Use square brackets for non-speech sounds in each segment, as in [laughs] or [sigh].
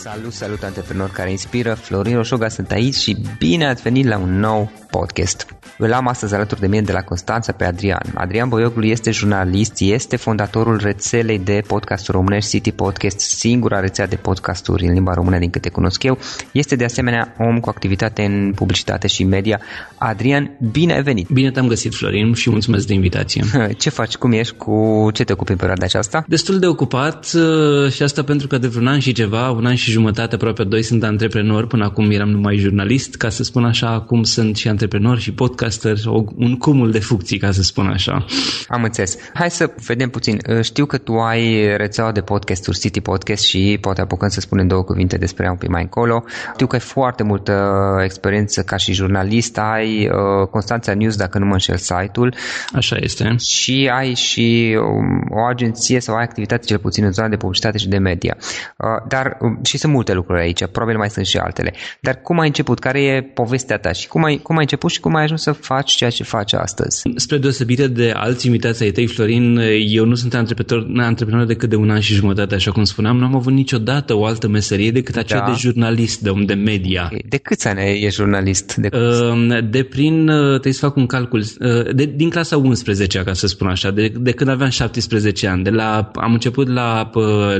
Salut, salut antreprenori care inspiră, Florin Roșoga sunt aici și bine ați venit la un nou podcast. Îl am astăzi alături de mine de la Constanța pe Adrian. Adrian Boioglu este jurnalist, este fondatorul rețelei de podcasturi românești City Podcast, singura rețea de podcasturi în limba română din câte cunosc eu. Este de asemenea om cu activitate în publicitate și media. Adrian, bine ai venit! Bine te-am găsit, Florin, și mulțumesc de invitație. [laughs] Ce faci? Cum ești? Cu ce te ocupi în perioada aceasta? Destul de ocupat uh, și asta pentru că de vreun an și ceva, un an și jumătate, aproape doi, sunt antreprenor. Până acum eram numai jurnalist, ca să spun așa, acum sunt și antreprenor și podcaster, un cumul de funcții, ca să spun așa. Am înțeles. Hai să vedem puțin. Știu că tu ai rețeaua de podcasturi, City Podcast și poate apucăm să spunem două cuvinte despre ea un pic mai încolo. Știu că ai foarte multă experiență ca și jurnalist, ai uh, Constanța News, dacă nu mă înșel, site-ul. Așa este. Și ai și um, o agenție sau ai activitate cel puțin în zona de publicitate și de media. Uh, dar um, și sunt multe lucruri aici, probabil mai sunt și altele. Dar cum ai început? Care e povestea ta și cum ai, cum ai început și cum ai ajuns să faci ceea ce faci astăzi? Spre deosebire de alți invitații ai tăi, Florin, eu nu sunt antreprenor, antreprenor decât de un an și jumătate, așa cum spuneam. Nu am avut niciodată o altă meserie decât aceea da. de jurnalist, de om de media. De câți ani ești jurnalist? De, uh, de prin, uh, trebuie să fac un calcul, uh, de, din clasa 11 ca să spun așa, de, de când aveam 17 ani. De la, am început la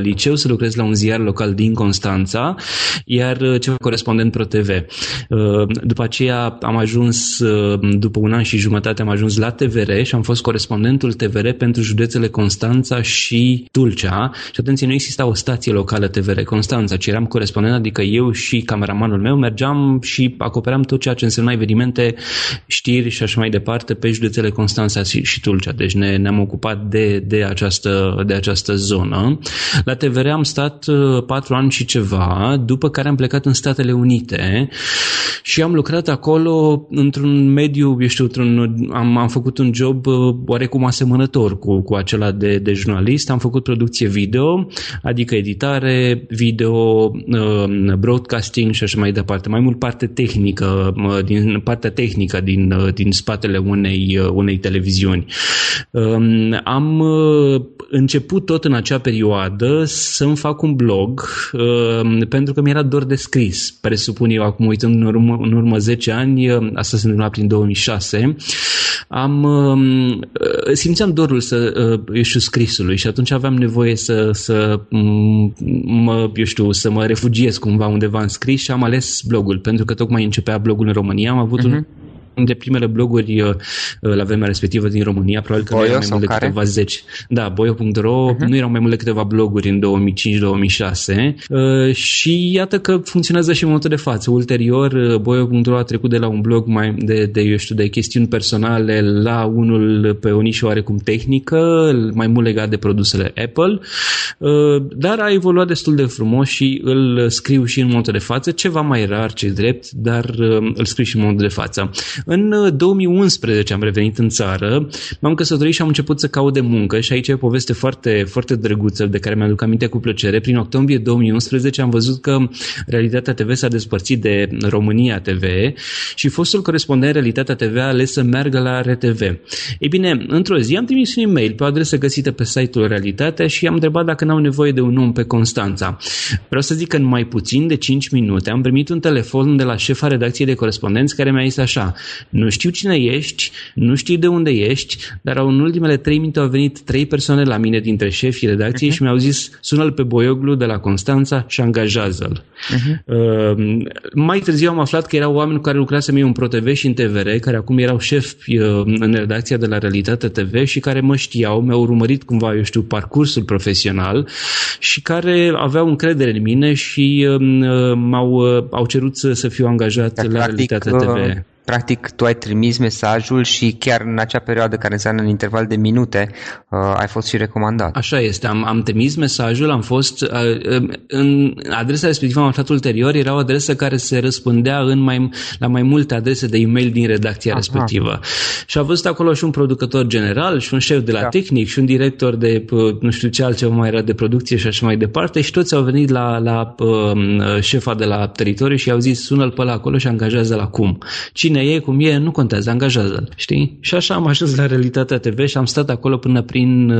liceu să lucrez la un ziar local din Constanța, iar ceva corespondent Pro TV. După aceea am ajuns, după un an și jumătate, am ajuns la TVR și am fost corespondentul TVR pentru județele Constanța și Tulcea. Și atenție, nu exista o stație locală TVR Constanța, ci eram corespondent, adică eu și cameramanul meu mergeam și acoperam tot ceea ce însemna evenimente, știri și așa mai departe pe județele Constanța și Tulcea. Deci ne, ne-am ocupat de, de, această, de această zonă. La TVR am stat uh, patru ani și ceva, după care am plecat în Statele Unite și am lucrat acolo într-un mediu, eu știu, într-un, am, am făcut un job uh, oarecum asemănător cu, cu acela de, de jurnalist. Am făcut producție video, adică editare, video, uh, broadcasting și așa mai departe. Mai mult parte tehnică, din partea tehnică din, din spatele unei, unei televiziuni. Um, am început tot în acea perioadă să-mi fac un blog um, pentru că mi-era dor de scris. Presupun eu acum uitând în urmă, în urmă 10 ani, asta se întâmpla prin 2006, am um, simțeam dorul să, uh, eu știu, scrisului și atunci aveam nevoie să, să mă, eu știu, să mă refugiez cumva undeva în scris și am ales blogul, pentru că tocmai începea blogul în România. Am avut uh-huh. un mhm dintre primele bloguri uh, la vremea respectivă din România, probabil că Boio, nu erau mai mult de care? câteva zeci. Da, boio.ro, uh-huh. nu erau mai mult de câteva bloguri în 2005-2006 uh, și iată că funcționează și în momentul de față. Ulterior, uh, boio.ro a trecut de la un blog mai de, de, eu știu, de chestiuni personale la unul pe o nișă oarecum tehnică, mai mult legat de produsele Apple, dar a evoluat destul de frumos și îl scriu și în momentul de față, ceva mai rar, ce drept, dar îl scriu și în momentul de față. În 2011 uh, am revenit în țară, m-am căsătorit și am început să caut de muncă și aici e o poveste foarte, foarte drăguță de care mi-aduc aminte cu plăcere. Prin octombrie 2011 am văzut că Realitatea TV s-a despărțit de România TV și fostul corespondent Realitatea TV a ales să meargă la RTV. Ei bine, într-o zi am trimis un e-mail pe o adresă găsită pe site-ul Realitatea și am întrebat dacă n-au nevoie de un om pe Constanța. Vreau să zic că în mai puțin de 5 minute am primit un telefon de la șefa redacției de corespondenți care mi-a zis așa nu știu cine ești, nu știu de unde ești, dar în ultimele trei minute au venit trei persoane la mine dintre șefii redacției uh-huh. și mi-au zis sună-l pe Boioglu de la Constanța și angajează-l. Uh-huh. Uh, mai târziu am aflat că erau oameni cu care lucrasem eu în ProTV și în TVR, care acum erau șefi uh, în redacția de la Realitate TV și care mă știau, mi-au urmărit cumva, eu știu, parcursul profesional și care aveau încredere în mine și uh, m-au uh, au cerut să, să fiu angajat Dar, la Realitate TV. Uh, practic tu ai trimis mesajul și chiar în acea perioadă care înseamnă în interval de minute uh, ai fost și recomandat. Așa este, am, am trimis mesajul, am fost uh, uh, în adresa respectivă am aflat ulterior, era o adresă care se răspândea în mai, la mai multe adrese de e-mail din redacția Aha. respectivă. Și a văzut acolo și un producător general și un șef de la da. tehnic și un director de uh, nu știu ce altceva mai era de producție și așa mai departe și toți au venit la, la uh, șefa de la teritoriu și i-au zis sună-l pe la acolo și angajează la cum. Cine bine, e cum e, nu contează, angajează-l, știi? Și așa am ajuns la Realitatea TV și am stat acolo până prin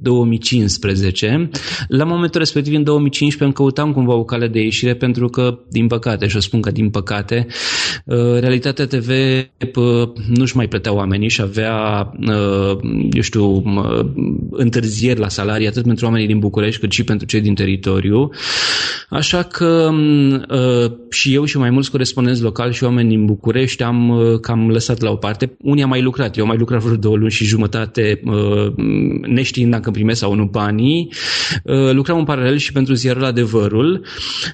2015. Um, la momentul respectiv, în 2015, îmi căutam cumva o cale de ieșire pentru că, din păcate, și o spun că din păcate, uh, Realitatea TV nu-și mai plătea oamenii și avea, uh, eu știu, întârzieri la salarii atât pentru oamenii din București cât și pentru cei din teritoriu. Așa că uh, și eu și mai mulți corespondenți locali și oameni din București am uh, cam lăsat la o parte. Unii am mai lucrat, eu am mai lucrat vreo două luni și jumătate uh, neștiind dacă îmi primesc sau nu banii. Uh, lucram în paralel și pentru ziarul Adevărul,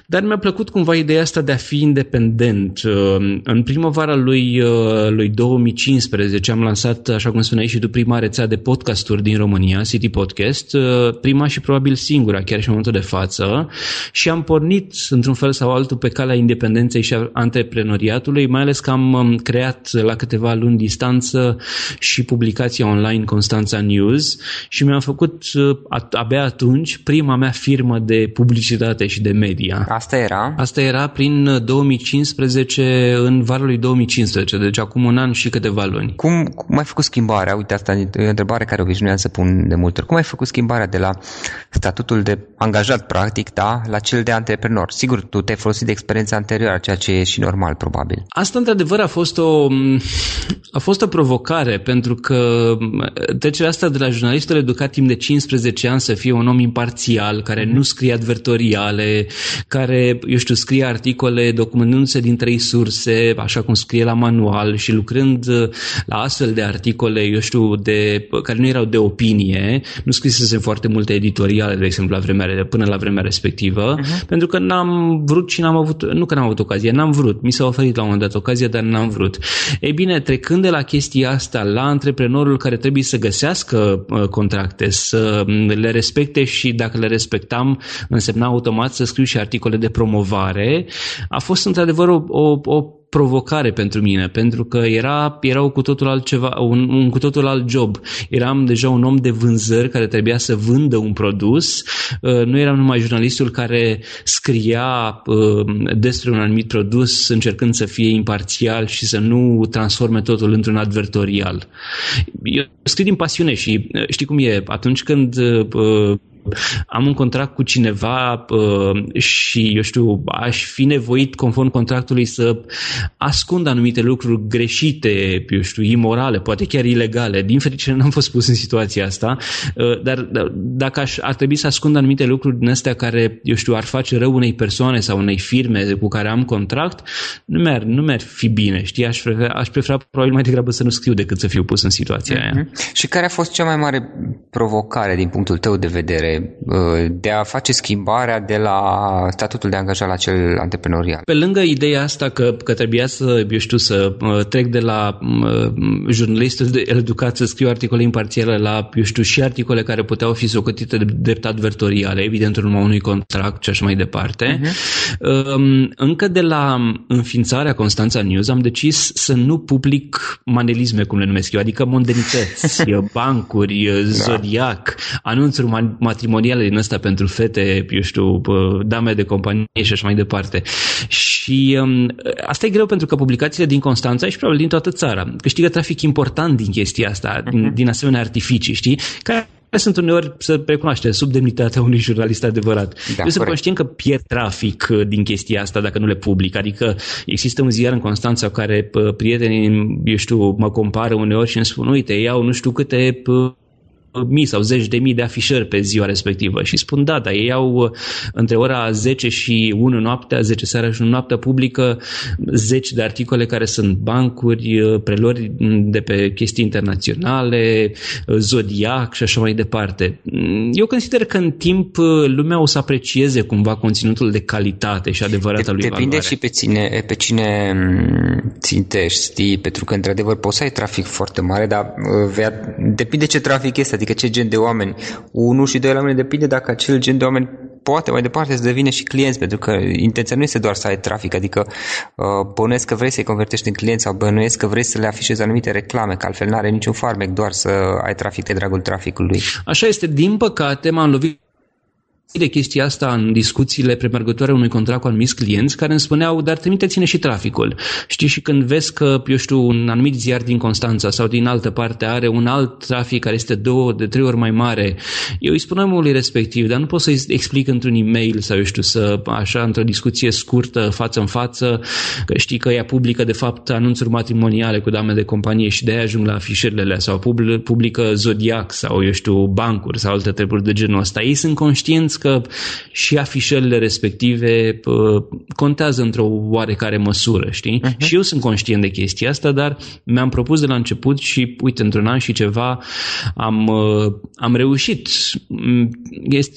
dar mi-a plăcut cumva ideea asta de a fi independent. Uh, în primăvara lui, uh, lui 2015 am lansat, așa cum spuneai și tu, prima rețea de podcasturi din România, City Podcast, uh, prima și probabil singura, chiar și în momentul de față, și am pornit într-un fel sau altul pe calea independenței și a antreprenoriatului, mai ales că am um, creat la câteva luni distanță și publicația online Constanța News și mi-am făcut uh, abia atunci prima mea firmă de publicitate și de media. Asta era? Asta era prin 2015, în varul lui 2015, deci acum un an și câteva luni. Cum, cum ai făcut schimbarea? Uite, asta e o întrebare care obișnuiam să pun de multe ori. Cum ai făcut schimbarea de la statutul de angajat, practic, da, la cel de antreprenor? Sigur, tu te-ai folosit de experiența anterioară, ceea ce e și normal, probabil. Asta, într-adevăr, a fost o, a fost o provocare, pentru că trecerea asta de la jurnalistul educat timp de 15 ani să fie un om imparțial, care nu scrie advertoriale, care, eu știu, scrie articole documentându-se din trei surse, așa cum scrie la manual și lucrând la astfel de articole, eu știu, de, care nu erau de opinie, nu scrisese foarte multe editoriale, de exemplu, la vremea, până la vremea respectivă, uh-huh. pentru că n-am vrut și n-am avut, nu că n-am avut ocazie, n-am vrut. Mi s-a oferit la un moment dat ocazia, dar n-am vrut. Ei bine, trecând de la chestia asta la antreprenorul care trebuie să găsească uh, contracte, să mm, le respecte și dacă le respectam, însemna automat să scriu și articole de promovare, a fost într-adevăr o, o, o provocare pentru mine, pentru că era, era cu totul altceva, un, un cu totul alt job. Eram deja un om de vânzări care trebuia să vândă un produs, uh, nu eram numai jurnalistul care scria uh, despre un anumit produs încercând să fie imparțial și să nu transforme totul într-un advertorial. Eu scriu din pasiune și uh, știi cum e, atunci când am un contract cu cineva uh, și, eu știu, aș fi nevoit, conform contractului, să ascund anumite lucruri greșite, eu știu, imorale, poate chiar ilegale. Din fericire n-am fost pus în situația asta, uh, dar dacă aș, ar trebui să ascund anumite lucruri din astea care, eu știu, ar face rău unei persoane sau unei firme cu care am contract, nu mi-ar, nu mi-ar fi bine, știi? Aș prefera, aș prefera probabil mai degrabă să nu scriu decât să fiu pus în situația mm-hmm. aia. Și care a fost cea mai mare provocare din punctul tău de vedere Uh, de a face schimbarea de la statutul de angajat la cel antreprenorial. Pe lângă ideea asta că, că trebuia să, eu știu, să uh, trec de la uh, jurnalistul de educat să scriu articole imparțiale la, eu știu, și articole care puteau fi socotite de drept advertoriale, evident în urma unui contract și așa mai departe. Uh-huh. Încă de la înființarea Constanța News am decis să nu public manelisme, cum le numesc eu, adică mondenități, [laughs] bancuri, da. zodiac, anunțuri matrimoniale din ăsta pentru fete, eu știu, dame de companie și așa mai departe. Și um, asta e greu pentru că publicațiile din Constanța și probabil din toată țara câștigă trafic important din chestia asta, uh-huh. din, mhm. din asemenea artificii, știi? Care sunt uneori, să recunoaște, sub demnitatea unui jurnalist adevărat. Da, Eu sunt conștient că pierd trafic uh, din chestia asta dacă nu le public. Adică există un ziar în Constanța care prietenii, eu știu, mă compară uneori și îmi spun, uite, iau nu știu câte mii sau zeci de mii de afișări pe ziua respectivă și spun da, dar ei au uh, între ora 10 și 1 noaptea, 10 seara și 1 noaptea publică zeci de articole care sunt bancuri, uh, prelori de pe chestii internaționale, uh, zodiac și așa mai departe. Mm, eu consider că în timp lumea o să aprecieze cumva conținutul de calitate și adevărata lui Depinde valoare. și pe cine, pe cine mm, țintești, știi? Pentru că într-adevăr poți să ai trafic foarte mare, dar vea, depinde ce trafic este, adică ce gen de oameni. Unul și doi la mine depinde dacă acel gen de oameni poate mai departe să devină și clienți, pentru că intenția nu este doar să ai trafic, adică uh, bănuiesc că vrei să-i convertești în clienți sau bănuiesc că vrei să le afișezi anumite reclame, că altfel nu are niciun farmec doar să ai trafic de dragul traficului. Așa este, din păcate m-am lovit de chestia asta în discuțiile premergătoare unui contract cu anumiți clienți care îmi spuneau, dar trimiteți-ne și traficul. Știi, și când vezi că, eu știu, un anumit ziar din Constanța sau din altă parte are un alt trafic care este două, de trei ori mai mare, eu îi spun omului respectiv, dar nu pot să-i explic într-un e-mail sau, eu știu, să, așa, într-o discuție scurtă, față în față, că știi că ea publică, de fapt, anunțuri matrimoniale cu dame de companie și de-aia ajung la afișările sau publică Zodiac sau, eu știu, bancuri sau alte treburi de genul ăsta. Ei sunt conștienți că și afișările respective contează într-o oarecare măsură, știi? Uh-huh. Și eu sunt conștient de chestia asta, dar mi-am propus de la început și, uite, într-un an și ceva am, am reușit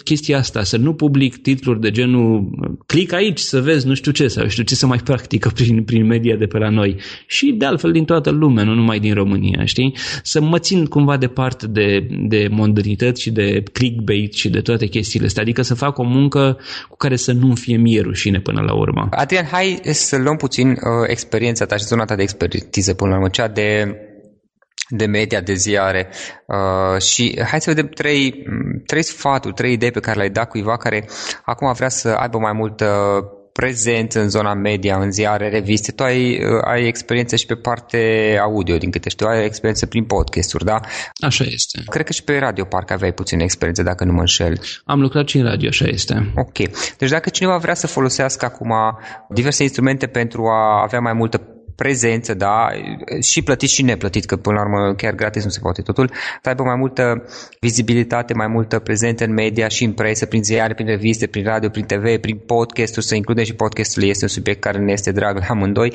chestia asta, să nu public titluri de genul click aici să vezi nu știu ce sau știu ce să mai practică prin, prin media de pe la noi. Și de altfel din toată lumea, nu numai din România, știi? Să mă țin cumva departe de, de modernități și de clickbait și de toate chestiile astea. Adică să fac o muncă cu care să nu fie mie rușine până la urmă. Adrian, hai să luăm puțin uh, experiența ta și zona ta de expertiză până la urmă, cea de de media, de ziare uh, și hai să vedem trei, trei sfaturi, trei idei pe care le-ai dat cuiva care acum vrea să aibă mai multă prezent în zona media, în ziare, reviste. Tu ai, uh, ai experiență și pe parte audio, din câte știu, ai experiență prin podcasturi, da? Așa este. Cred că și pe radio parcă aveai puțin experiență, dacă nu mă înșel. Am lucrat și în radio, așa este. Ok. Deci dacă cineva vrea să folosească acum diverse instrumente pentru a avea mai multă prezență, da, și plătit și neplătit, că până la urmă chiar gratis nu se poate totul, să aibă mai multă vizibilitate, mai multă prezență în media și în presă, prin ziare, prin reviste, prin radio, prin TV, prin podcasturi, să includem și podcasturile, este un subiect care ne este drag la amândoi.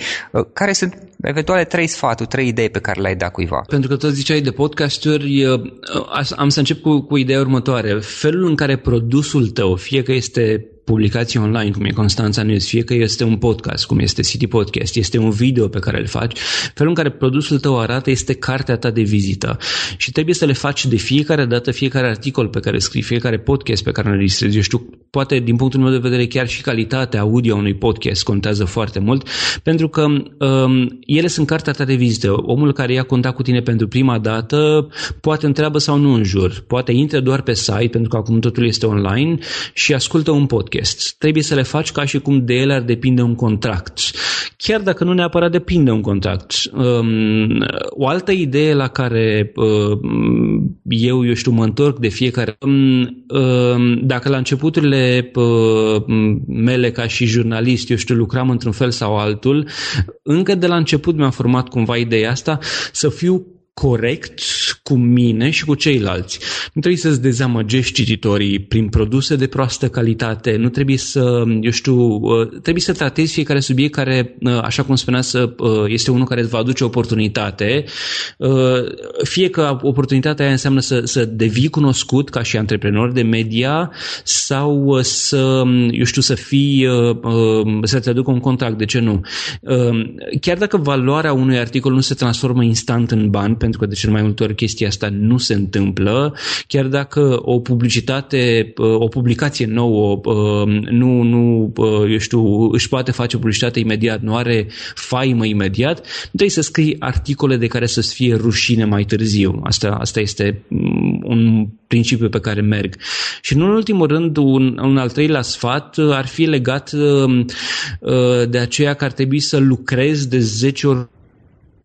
Care sunt eventuale trei sfaturi, trei idei pe care le-ai dat cuiva? Pentru că tot ziceai de podcasturi, am să încep cu, cu ideea următoare. Felul în care produsul tău, fie că este publicații online, cum e Constanța News, fie că este un podcast, cum este City Podcast, este un video pe care îl faci, felul în care produsul tău arată este cartea ta de vizită și trebuie să le faci de fiecare dată, fiecare articol pe care scrii, fiecare podcast pe care îl registrezi. Eu știu, poate din punctul meu de vedere chiar și calitatea audio a unui podcast contează foarte mult, pentru că um, ele sunt cartea ta de vizită. Omul care ia contact cu tine pentru prima dată poate întreabă sau nu în jur, poate intre doar pe site, pentru că acum totul este online și ascultă un podcast podcast. Trebuie să le faci ca și cum de ele ar depinde un contract. Chiar dacă nu neapărat depinde un contract. Um, o altă idee la care um, eu, eu știu, mă întorc de fiecare... Um, dacă la începuturile mele ca și jurnalist, eu știu, lucram într-un fel sau altul, încă de la început mi-am format cumva ideea asta să fiu corect cu mine și cu ceilalți. Nu trebuie să-ți dezamăgești cititorii prin produse de proastă calitate, nu trebuie să, eu știu, uh, trebuie să tratezi fiecare subiect care, uh, așa cum spunea, să, uh, este unul care îți va aduce oportunitate, fie că oportunitatea aia înseamnă să, să devii cunoscut ca și antreprenor de media sau să, eu știu, să fii, să-ți aducă un contract, de ce nu? Chiar dacă valoarea unui articol nu se transformă instant în bani, pentru că de cel mai multe ori chestia asta nu se întâmplă, chiar dacă o publicitate, uh, o publicație nouă uh, nu, nu uh, eu știu, își poate face publicitate imediat, nu are faimă imediat, nu trebuie să scrii articole de care să-ți fie rușine mai târziu. Asta, asta este mm, un principiu pe care merg. Și în ultimul rând, un, un al treilea sfat ar fi legat de aceea că ar trebui să lucrezi de 10 ori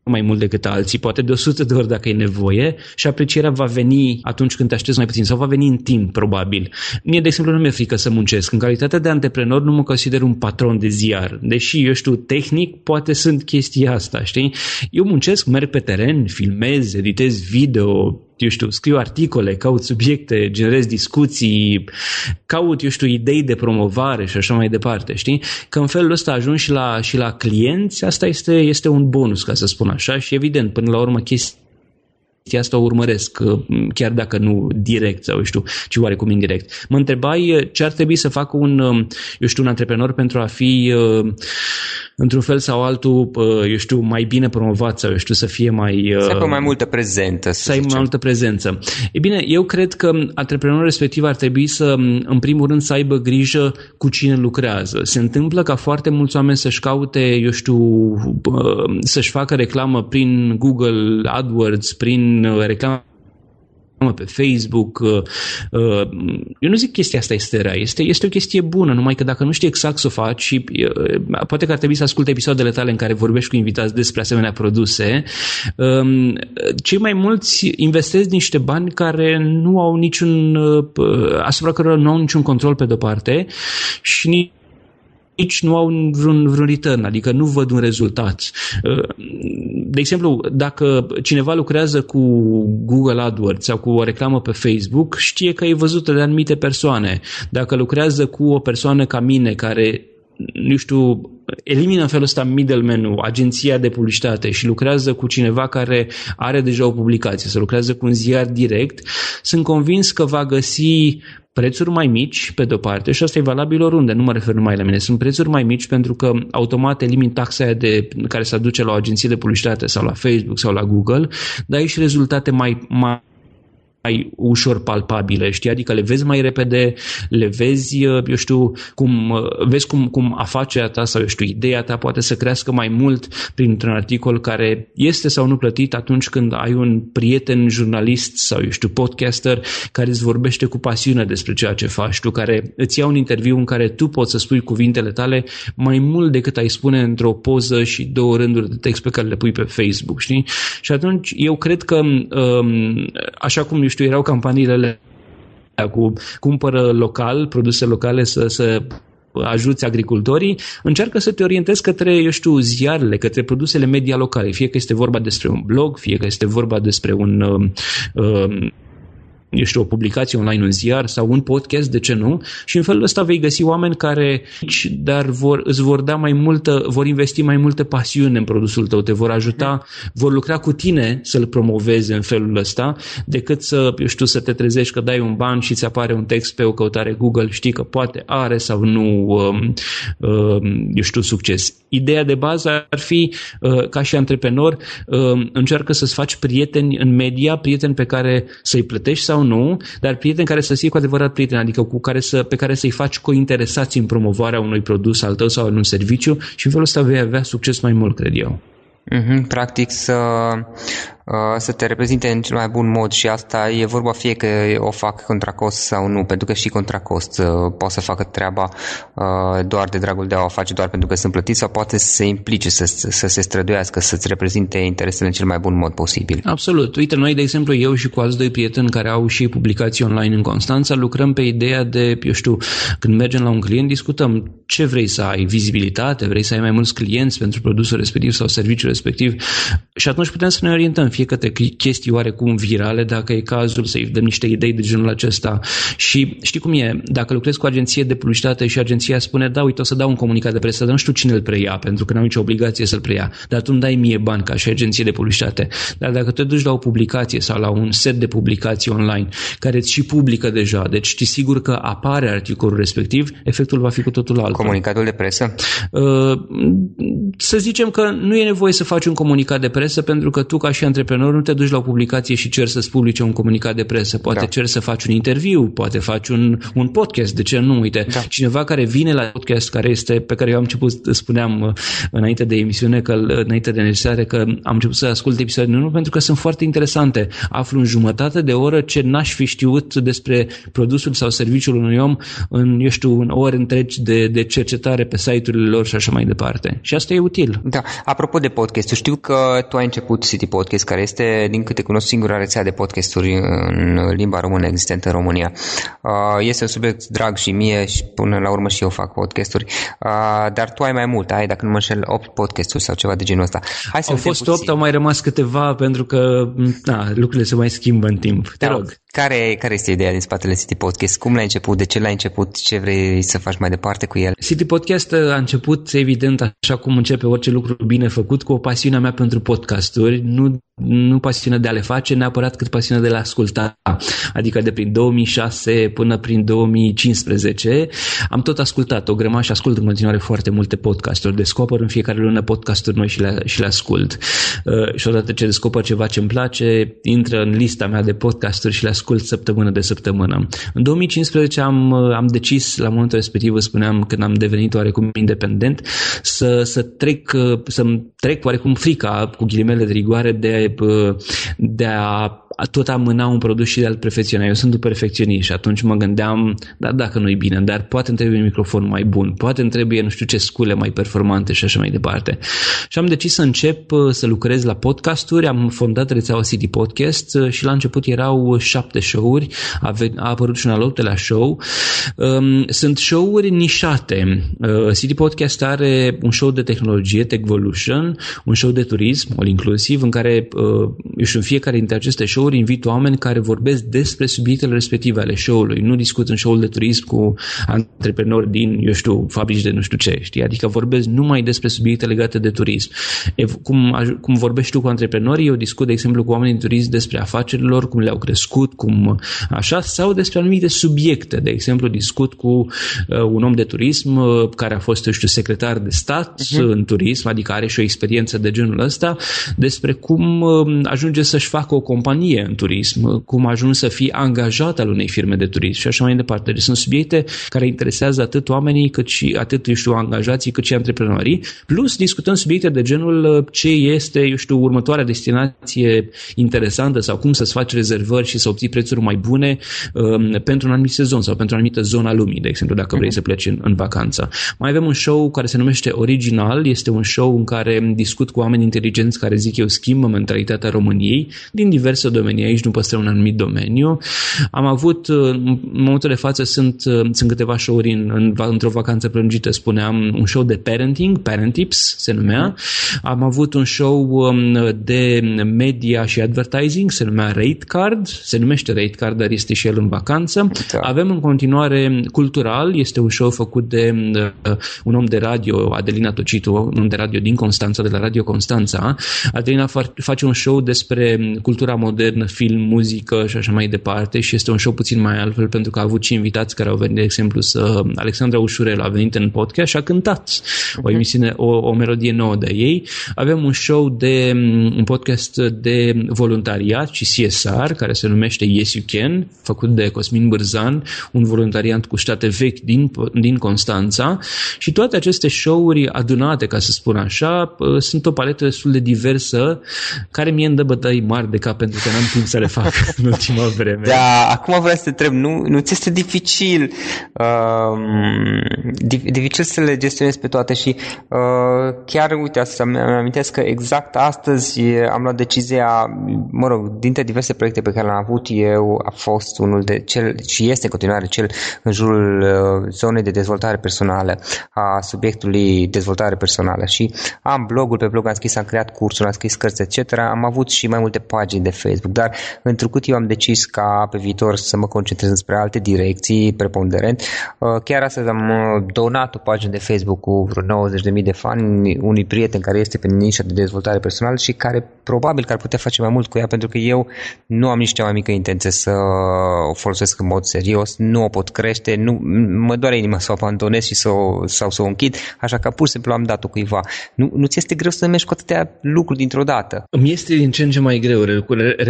mai mult decât alții, poate de 100 de ori dacă e nevoie și aprecierea va veni atunci când te aștepți mai puțin sau va veni în timp, probabil. Mie, de exemplu, nu mi-e frică să muncesc. În calitate de antreprenor nu mă consider un patron de ziar, deși, eu știu, tehnic poate sunt chestia asta, știi? Eu muncesc, merg pe teren, filmez, editez video, eu știu, scriu articole, caut subiecte, generez discuții, caut, eu știu, idei de promovare și așa mai departe, știi? Că în felul ăsta ajung și la, și la clienți, asta este, este un bonus, ca să spun așa, și evident, până la urmă, chestia asta o urmăresc, chiar dacă nu direct sau, știu, ci oarecum indirect. Mă întrebai ce ar trebui să facă un, eu știu, un antreprenor pentru a fi într-un fel sau altul, eu știu, mai bine promovat sau, eu știu, să fie mai... Să aibă mai multă prezență. Să, să aibă mai multă prezență. E bine, eu cred că antreprenorul respectiv ar trebui să, în primul rând, să aibă grijă cu cine lucrează. Se întâmplă ca foarte mulți oameni să-și caute, eu știu, să-și facă reclamă prin Google AdWords, prin reclamă pe Facebook. Uh, uh, eu nu zic chestia asta este rea, este, este o chestie bună, numai că dacă nu știi exact să o faci și uh, poate că ar trebui să asculte episoadele tale în care vorbești cu invitați despre asemenea produse, um, cei mai mulți investesc niște bani care nu au niciun, asupra cărora nu au niciun control pe de-o parte și nici nici nu au vreun, vreun return, adică nu văd un rezultat. Uh, de exemplu, dacă cineva lucrează cu Google AdWords sau cu o reclamă pe Facebook, știe că e văzută de anumite persoane. Dacă lucrează cu o persoană ca mine care nu știu, elimină în felul ăsta middleman-ul, agenția de publicitate și lucrează cu cineva care are deja o publicație, să lucrează cu un ziar direct, sunt convins că va găsi prețuri mai mici, pe de-o parte, și asta e valabil oriunde, nu mă refer numai la mine, sunt prețuri mai mici pentru că automat elimin taxa aia de, care se aduce la o agenție de publicitate sau la Facebook sau la Google, dar ai și rezultate mai, mai mai ușor palpabile, știi? Adică le vezi mai repede, le vezi, uh, eu știu, cum, uh, vezi cum, cum afacerea ta sau, eu știu, ideea ta poate să crească mai mult printr-un articol care este sau nu plătit atunci când ai un prieten jurnalist sau, eu știu, podcaster care îți vorbește cu pasiune despre ceea ce faci tu, care îți ia un interviu în care tu poți să spui cuvintele tale mai mult decât ai spune într-o poză și două rânduri de text pe care le pui pe Facebook, știi? Și atunci eu cred că, um, așa cum, eu știu, erau campaniile cu cumpără local, produse locale să, să ajuți agricultorii, încearcă să te orientezi către, eu știu, ziarele, către produsele media locale, fie că este vorba despre un blog, fie că este vorba despre un uh, uh, eu știu, o publicație online, un ziar sau un podcast, de ce nu? Și în felul ăsta vei găsi oameni care, dar vor, îți vor da mai multă, vor investi mai multă pasiune în produsul tău, te vor ajuta, vor lucra cu tine să-l promovezi în felul ăsta, decât să, eu știu, să te trezești că dai un ban și ți apare un text pe o căutare Google, știi că poate are sau nu, um, um, eu știu, succes. Ideea de bază ar fi, uh, ca și antreprenor, um, încearcă să-ți faci prieteni în media, prieteni pe care să-i plătești sau sau nu, dar prieteni care să fie cu adevărat prieteni, adică cu care să, pe care să-i faci cointeresați în promovarea unui produs al tău sau în un serviciu și în felul ăsta vei avea succes mai mult, cred eu. Mm-hmm, practic să Uh, să te reprezinte în cel mai bun mod și asta e vorba fie că o fac contra cost sau nu, pentru că și contra cost uh, poate să facă treaba uh, doar de dragul de a o face doar pentru că sunt plătiți sau poate să se implice, să, să se străduiască, să-ți reprezinte interesele în cel mai bun mod posibil. Absolut. Uite, noi, de exemplu, eu și cu alți doi prieteni care au și publicații online în Constanța, lucrăm pe ideea de, eu știu, când mergem la un client, discutăm ce vrei să ai, vizibilitate, vrei să ai mai mulți clienți pentru produsul respectiv sau serviciul respectiv și atunci putem să ne orientăm fie către chestii oarecum virale, dacă e cazul să-i dăm niște idei de genul acesta. Și știi cum e, dacă lucrezi cu agenție de publicitate și agenția spune, da, uite, o să dau un comunicat de presă, dar nu știu cine îl preia, pentru că n-am nicio obligație să-l preia, dar tu îmi dai mie bani ca și agenție de publicitate. Dar dacă te duci la o publicație sau la un set de publicații online care îți și publică deja, deci știi sigur că apare articolul respectiv, efectul va fi cu totul altul. Comunicatul de presă? Uh, să zicem că nu e nevoie să faci un comunicat de presă pentru că tu ca și antreprenor antreprenor nu te duci la o publicație și cer să-ți publice un comunicat de presă. Poate da. cer să faci un interviu, poate faci un, un podcast, de ce nu? Uite, da. cineva care vine la podcast, care este, pe care eu am început, spuneam uh, înainte de emisiune, că, înainte de înregistrare, că am început să ascult episoade nu pentru că sunt foarte interesante. Aflu în jumătate de oră ce n-aș fi știut despre produsul sau serviciul unui om în, eu știu, în ore întregi de, de cercetare pe site-urile lor și așa mai departe. Și asta e util. Da. Apropo de podcast, știu că tu ai început City Podcast, care este, din câte cunosc, singura rețea de podcasturi în limba română existentă în România. Uh, este un subiect drag și mie și până la urmă și eu fac podcasturi, uh, dar tu ai mai mult, ai, dacă nu mă înșel, 8 podcasturi sau ceva de genul ăsta. Hai să au fost 8, au mai rămas câteva pentru că na, lucrurile se mai schimbă în timp. Te da, rog. Care, care este ideea din spatele City Podcast? Cum l-ai început? De ce l-ai început? Ce vrei să faci mai departe cu el? City Podcast a început, evident, așa cum începe orice lucru bine făcut, cu o pasiune mea pentru podcasturi, nu nu pasiunea de a le face neapărat cât pasiunea de a le asculta. Adică de prin 2006 până prin 2015 am tot ascultat o grămadă și ascult în continuare foarte multe podcasturi. Descoper în fiecare lună podcasturi noi și le, și le ascult. Uh, și odată ce descoper ceva ce îmi place, intră în lista mea de podcasturi și le ascult săptămână de săptămână. În 2015 am, uh, am decis, la momentul respectiv, vă spuneam, când am devenit oarecum independent, să, să trec, uh, să trec oarecum frica, cu ghilimele de rigoare, de de a tot amâna un produs și de-al perfecționa. Eu sunt un perfecționist și atunci mă gândeam, da, dacă nu-i bine, dar poate îmi trebuie un microfon mai bun, poate îmi trebuie nu știu ce scule mai performante și așa mai departe. Și am decis să încep uh, să lucrez la podcasturi, am fondat rețeaua City Podcast uh, și la început erau șapte show-uri, a, a apărut și un al optelea show. Um, sunt show-uri nișate. Uh, City Podcast are un show de tehnologie, Techvolution, un show de turism, all inclusiv, în care, eu știu, în fiecare dintre aceste show-uri invit oameni care vorbesc despre subiectele respective ale show-ului. Nu discut în show-ul de turism cu antreprenori din, eu știu, fabrici de nu știu ce, știi? Adică vorbesc numai despre subiecte legate de turism. Cum, cum vorbești tu cu antreprenorii, eu discut, de exemplu, cu oamenii din turism despre afacerilor, cum le-au crescut, cum așa, sau despre anumite subiecte. De exemplu, discut cu uh, un om de turism uh, care a fost, eu știu, secretar de stat uh-huh. în turism, adică are și o experiență de genul ăsta, despre cum uh, ajunge să-și facă o companie în turism, cum a ajuns să fie angajat al unei firme de turism și așa mai departe. Deci sunt subiecte care interesează atât oamenii cât și atât, eu știu, angajații cât și antreprenorii. Plus discutăm subiecte de genul uh, ce este, eu știu, următoarea destinație interesantă sau cum să-ți faci rezervări și să obții prețuri mai bune um, pentru un anumit sezon sau pentru o anumită zonă a lumii, de exemplu, dacă vrei uh-huh. să pleci în, în vacanță. Mai avem un show care se numește Original, este un show în care discut cu oameni inteligenți care zic eu schimbă mentalitatea României din diverse domenii. Aici nu păstrăm un anumit domeniu. Am avut, în momentul de față sunt, sunt câteva show-uri în, în, într-o vacanță prelungită, spuneam, un show de parenting, Parentips se numea. Am avut un show um, de media și advertising, se numea Rate Card, se numește Rate Card, dar este și el în vacanță. Da. Avem în continuare Cultural, este un show făcut de uh, un om de radio, Adelina Tocitu, un om de radio din Constanța, de la Radio Constanța. Adelina face un show despre cultura modernă, film, muzică și așa mai departe și este un show puțin mai altfel pentru că a avut și invitați care au venit, de exemplu, să Alexandra Ușurel a venit în podcast și a cântat o mhm. emisiune, o, o melodie nouă de ei. Avem un show de un podcast de voluntariat și CSR care se numește Yes You Can, făcut de Cosmin Bârzan, un voluntariat cu state vechi din, din Constanța și toate aceste show-uri adunate, ca să spun așa, sunt o paletă destul de diversă care mie îmi dă bătăi mari de cap pentru că n-am timp să le fac [laughs] în ultima vreme. Da, acum vreau să te întreb, nu, nu ți este dificil uh, dificil să le gestionezi pe toate și uh, chiar, uite, să-mi amintesc că exact astăzi am luat decizia, mă rog, dintre diverse proiecte pe care le-am avut eu, a fost unul de cel, și este în continuare cel în jurul uh, zonei de dezvoltare personală, a subiectului dezvoltare personală și am blogul, pe blog am scris, am creat cursuri, am scris cărți, etc. Am avut și mai multe pagini de Facebook, dar întrucât eu am decis ca pe viitor să mă concentrez spre alte direcții preponderent, uh, chiar astăzi am uh, donat o pagină de Facebook cu vreo 90.000 de fani unui prieten care este pe nișa de dezvoltare personală și care probabil că ar putea face mai mult cu ea pentru că eu nu am nici cea mai mică intenție să o folosesc în mod serios, nu o pot crește, nu, mă doare inima să o abandonez și să o, sau să o închid, așa că pur și simplu am dat-o cuiva. Nu, nu ți este greu să mergi cu atâtea lucruri dintr-o dată? Îmi este din ce în ce mai greu,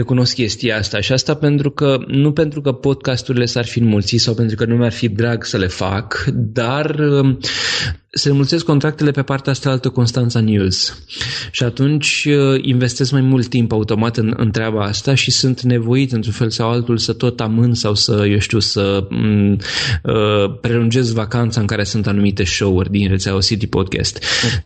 recunosc chestia asta și asta pentru că, nu pentru că podcasturile s-ar fi înmulțit sau pentru că nu mi-ar fi drag să le fac, dar se înmulțesc contractele pe partea asta altă Constanța News și atunci uh, investesc mai mult timp automat în, în treaba asta și sunt nevoit într-un fel sau altul să tot amân sau să, eu știu, să m- mm, uh, prelungesc vacanța în care sunt anumite show-uri din rețeaua City Podcast.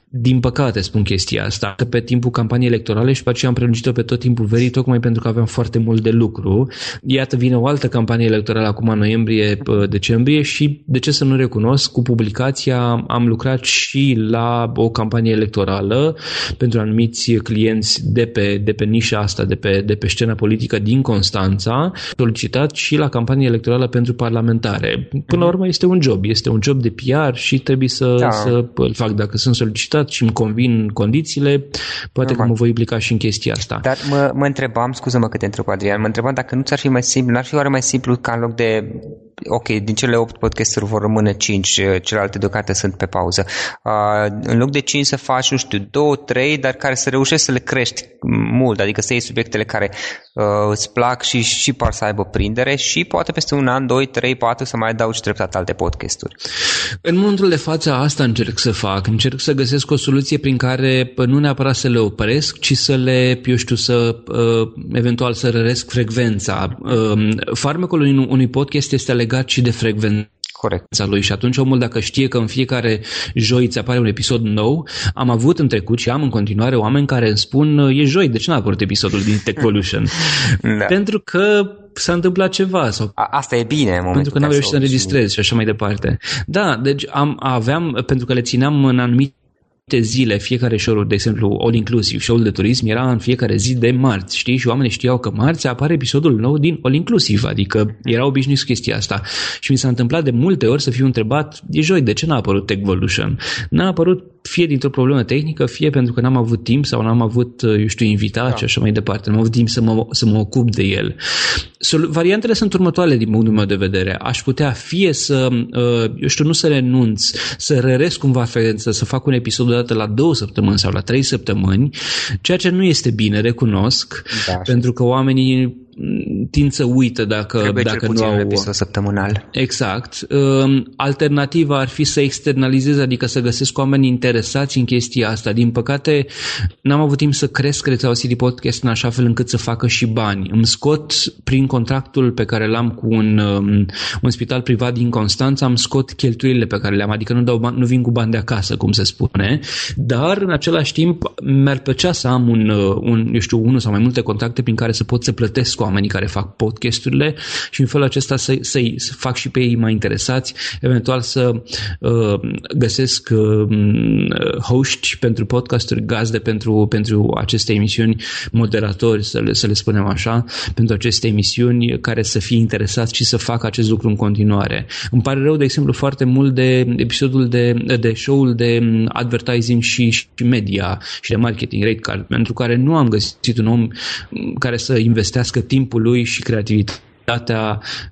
Din păcate spun chestia asta, că pe timpul campaniei electorale și pe aceea am prelungit-o pe tot timpul verii, tocmai pentru că aveam foarte mult de lucru. Iată, vine o altă campanie electorală acum în noiembrie-decembrie și, de ce să nu recunosc, cu publicația am lucrat și la o campanie electorală pentru anumiți clienți de pe, de pe nișa asta, de pe, de pe scena politică din Constanța, solicitat și la campanie electorală pentru parlamentare. Până la urmă este un job, este un job de PR și trebuie să, da. să îl fac dacă sunt solicitat și îmi convin condițiile, poate Normal. că mă voi implica și în chestia asta. Dar mă, mă întrebam, scuză-mă că te întreb, Adrian, mă întrebam dacă nu ți-ar fi mai simplu, n-ar fi oare mai simplu ca în loc de ok, din cele 8 podcasturi vor rămâne 5, celelalte deocamdată sunt pe pauză. Uh, în loc de 5 să faci, nu știu, 2, 3, dar care să reușești să le crești mult, adică să iei subiectele care uh, îți plac și, și par să aibă prindere și poate peste un an, doi, trei, patru să mai adaugi treptat alte podcasturi. În momentul de față asta încerc să fac. Încerc să găsesc o soluție prin care nu neapărat să le opresc, ci să le, eu știu, să uh, eventual să răresc frecvența. Uh, farmecul unui podcast este legat și de frecvență Corect. lui și atunci omul dacă știe că în fiecare joi îți apare un episod nou, am avut în trecut și am în continuare oameni care îmi spun e joi, de ce n-a apărut episodul din Techvolution? [laughs] da. Pentru că s-a întâmplat ceva. Sau A, asta e bine în Pentru că n-am reușit să înregistrez și așa mai departe. Da, deci am, aveam, pentru că le țineam în anumite zile, fiecare show de exemplu, all inclusive, show de turism, era în fiecare zi de marți, știi? Și oamenii știau că marți apare episodul nou din all inclusive, adică era obișnuit cu chestia asta. Și mi s-a întâmplat de multe ori să fiu întrebat, e joi, de ce n-a apărut Techvolution? N-a apărut fie dintr-o problemă tehnică, fie pentru că n-am avut timp sau n-am avut, eu știu, invitat da. și așa mai departe. N-am avut timp să mă, să mă ocup de el. Variantele sunt următoarele din punctul meu de vedere. Aș putea fie să, eu știu, nu să renunț, să răresc cumva frecvența, să fac un episod odată la două săptămâni sau la trei săptămâni, ceea ce nu este bine, recunosc, da, pentru că oamenii tind să uită dacă, Trebuie dacă nu au... un episod săptămânal. Exact. Um, alternativa ar fi să externalizez, adică să găsesc oameni interesați în chestia asta. Din păcate, n-am avut timp să cresc rețeaua City Podcast în așa fel încât să facă și bani. Îmi scot prin contractul pe care l-am cu un, um, un spital privat din Constanța, am scot cheltuielile pe care le-am, adică nu, dau bani, nu vin cu bani de acasă, cum se spune, dar în același timp mi-ar plăcea să am un, uh, un eu știu, unul sau mai multe contacte prin care să pot să plătesc oamenii care fac podcasturile și în felul acesta să, să-i să fac și pe ei mai interesați, eventual să uh, găsesc uh, hoști pentru podcasturi, gazde pentru, pentru aceste emisiuni, moderatori, să le, să le spunem așa, pentru aceste emisiuni care să fie interesați și să facă acest lucru în continuare. Îmi pare rău, de exemplu, foarte mult de episodul de, de show-ul de advertising și, și media și de marketing, rate card, pentru care nu am găsit un om care să investească timpul lui și creativitatea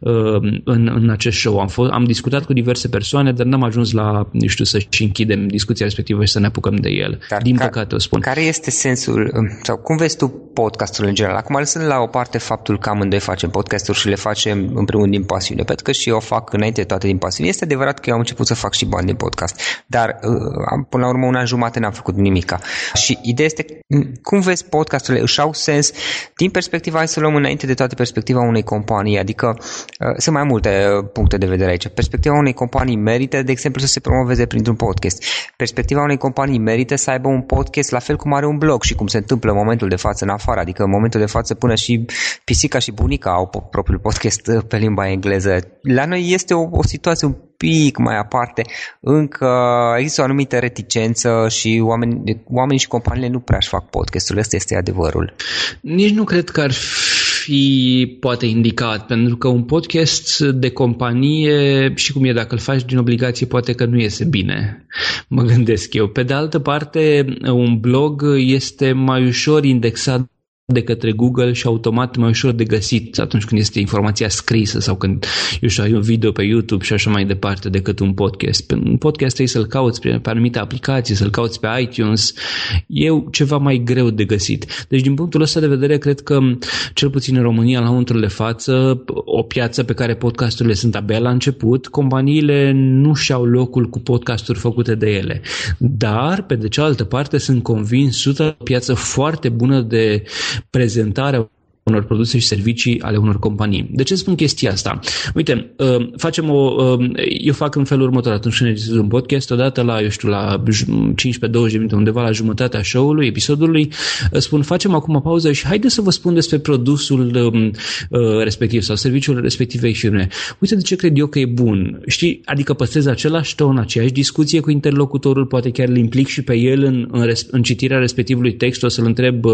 uh, în, în acest show. Am, fost, am discutat cu diverse persoane, dar n-am ajuns la, nu știu, să-și închidem discuția respectivă și să ne apucăm de el. Dar Din ca, păcate o spun. Care este sensul, um, sau cum vezi tu podcastul în general? Acum lăsând la o parte faptul că amândoi facem podcasturi și le facem în primul din pasiune, pentru că și eu o fac înainte toate din pasiune. Este adevărat că eu am început să fac și bani din podcast, dar uh, până la urmă un an jumate n-am făcut nimica. Și ideea este, cum vezi podcasturile își au sens din perspectiva, hai să luăm înainte de toate perspectiva unei companii, adică uh, sunt mai multe uh, puncte de vedere aici. Perspectiva unei companii merită, de exemplu, să se promoveze printr-un podcast. Perspectiva unei companii merită să aibă un podcast la fel cum are un blog și cum se întâmplă în momentul de față în afară, adică în momentul de față până și pisica și bunica au propriul podcast uh, pe limba engleză. La noi este o, o situație un pic mai aparte, încă există o anumită reticență și oameni, oamenii și companiile nu prea își fac podcastul. Ăsta este adevărul. Nici nu cred că ar fi poate indicat, pentru că un podcast de companie, și cum e, dacă îl faci din obligație, poate că nu iese bine, mă gândesc eu. Pe de altă parte, un blog este mai ușor indexat de către Google și automat mai ușor de găsit atunci când este informația scrisă sau când, eu știu, ai un video pe YouTube și așa mai departe decât un podcast. Un podcast trebuie să-l cauți pe, pe anumite aplicații, să-l cauți pe iTunes. E ceva mai greu de găsit. Deci din punctul ăsta de vedere cred că cel puțin în România la momentul de față o piață pe care podcasturile sunt abia la început, companiile nu și-au locul cu podcasturi făcute de ele. Dar, pe de cealaltă parte, sunt convins 100 o piață foarte bună de apresentar unor produse și servicii ale unor companii. De ce spun chestia asta? Uite, uh, facem o, uh, eu fac în felul următor atunci când registrez un podcast, odată la, eu știu, la 15-20 minute, undeva la jumătatea show-ului, episodului, uh, spun, facem acum o pauză și haide să vă spun despre produsul um, respectiv sau serviciul respectivei firme. Uite de ce cred eu că e bun. Știi, adică păstrez același ton, aceeași discuție cu interlocutorul, poate chiar îl implic și pe el în, în, în citirea respectivului text, o să-l întreb,